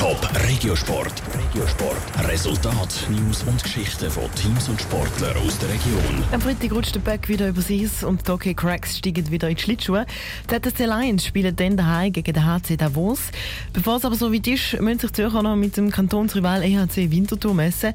Top Regiosport. Regiosport. Resultat, News und Geschichten von Teams und Sportlern aus der Region. Am Freitag rutscht der Böck wieder über Eis und die OK Cracks steigen wieder in die Schlittschuhe. Die ZSC Lions spielen dann daheim gegen den HC Davos. Bevor es aber so weit ist, müssen sich Zürcher noch mit dem Kantonsrival EHC Winterthur messen.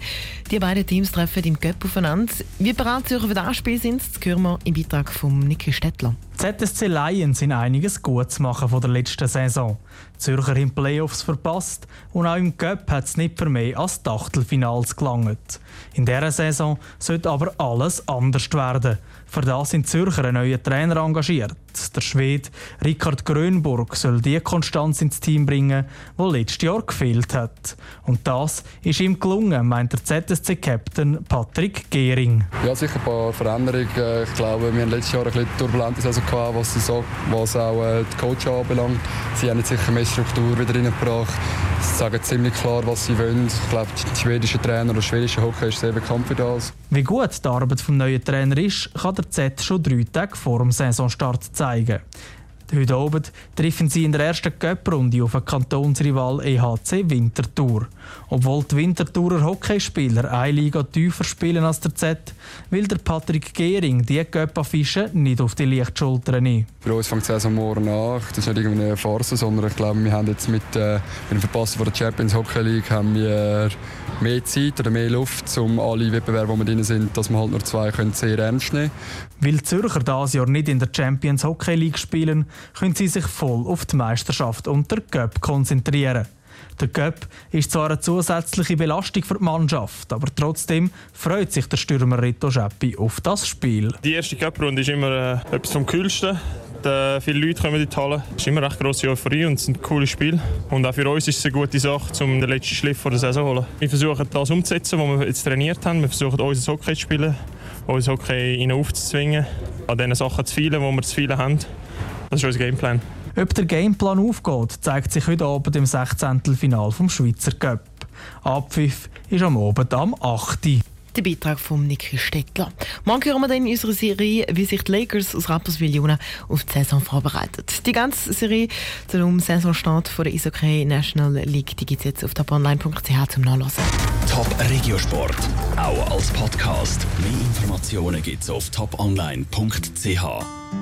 Die beiden Teams treffen im Göpp aufeinander. Wie bereit Zürcher für das Spiel sind, das hören wir im Beitrag von Niki Stettler. ZSC Lions sind einiges gut zu machen von der letzten Saison. Die Zürcher im Playoffs verpasst und auch im Cup hat es nicht für mehr als die Achtelfinals gelangt. In dieser Saison sollte aber alles anders werden. Für das sind Zürcher einen neuen Trainer engagiert. Der Schwede Richard Grönburg soll die Konstanz ins Team bringen, die letztes Jahr gefehlt hat. Und das ist ihm gelungen, meint der ZSC-Captain Patrick Gehring. Ja, sicher ein paar Veränderungen. Ich glaube, wir haben letztes Jahr ein bisschen turbulente Saison was, so, was auch äh, die Coach anbelangt. Sie haben sicher mehr Struktur wieder reingebracht. Sie sagen ziemlich klar, was sie wollen. Ich glaube, der schwedische Trainer oder der schwedische Hockey ist sehr bekannt für das. Wie gut die Arbeit des neuen Trainers ist, kann der Z schon drei Tage vor dem Saisonstart zeigen. Heute Abend treffen sie in der ersten Cup-Runde auf den Kantonsrival EHC Winterthur. Obwohl die Winterthurer Hockeyspieler eine Liga tiefer spielen als der Z, will der Patrick Gehring die Cup-Affische nicht auf die Lichtschultern nehmen. Für uns fängt die Saison morgen an. Das ist nicht irgendeine Farce, sondern ich glaube, wir haben jetzt mit, äh, mit dem Verpassen von der Champions Hockey League haben wir mehr Zeit oder mehr Luft, um alle Wettbewerbe, wo wir drin sind, dass wir halt nur zwei können sehr ernst nehmen Weil die Zürcher dieses Jahr nicht in der Champions Hockey League spielen, können sie sich voll auf die Meisterschaft und der Cup konzentrieren. Der Cup ist zwar eine zusätzliche Belastung für die Mannschaft, aber trotzdem freut sich der Stürmer Rito Scheppi auf das Spiel. Die erste Cup-Runde ist immer äh, etwas vom Kühlsten. Viele Leute kommen in die Halle. Es ist immer recht grosse Euphorie und es sind coole Spiele. Und auch für uns ist es eine gute Sache, um den letzten Schliff vor der Saison zu holen. Wir versuchen das umzusetzen, was wir jetzt trainiert haben. Wir versuchen unser Hockey zu spielen, unser Hockey aufzuzwingen, an den Sachen zu feilen, wo wir zu viele haben. Das ist unser Gameplan. Ob der Gameplan aufgeht, zeigt sich heute Abend im 16. Final vom Schweizer Cup. Abpfiff ist am Abend am 8. Der Beitrag von Niki Stettler. Morgen hören wir dann in unserer Serie, wie sich die Lakers aus Rapperswil-Juna auf die Saison vorbereitet. Die ganze Serie zum Saisonstart von der Eishockey National League die gibt es jetzt auf toponline.ch zum Nachlesen. Top Regiosport, auch als Podcast. Mehr Informationen gibt es auf toponline.ch.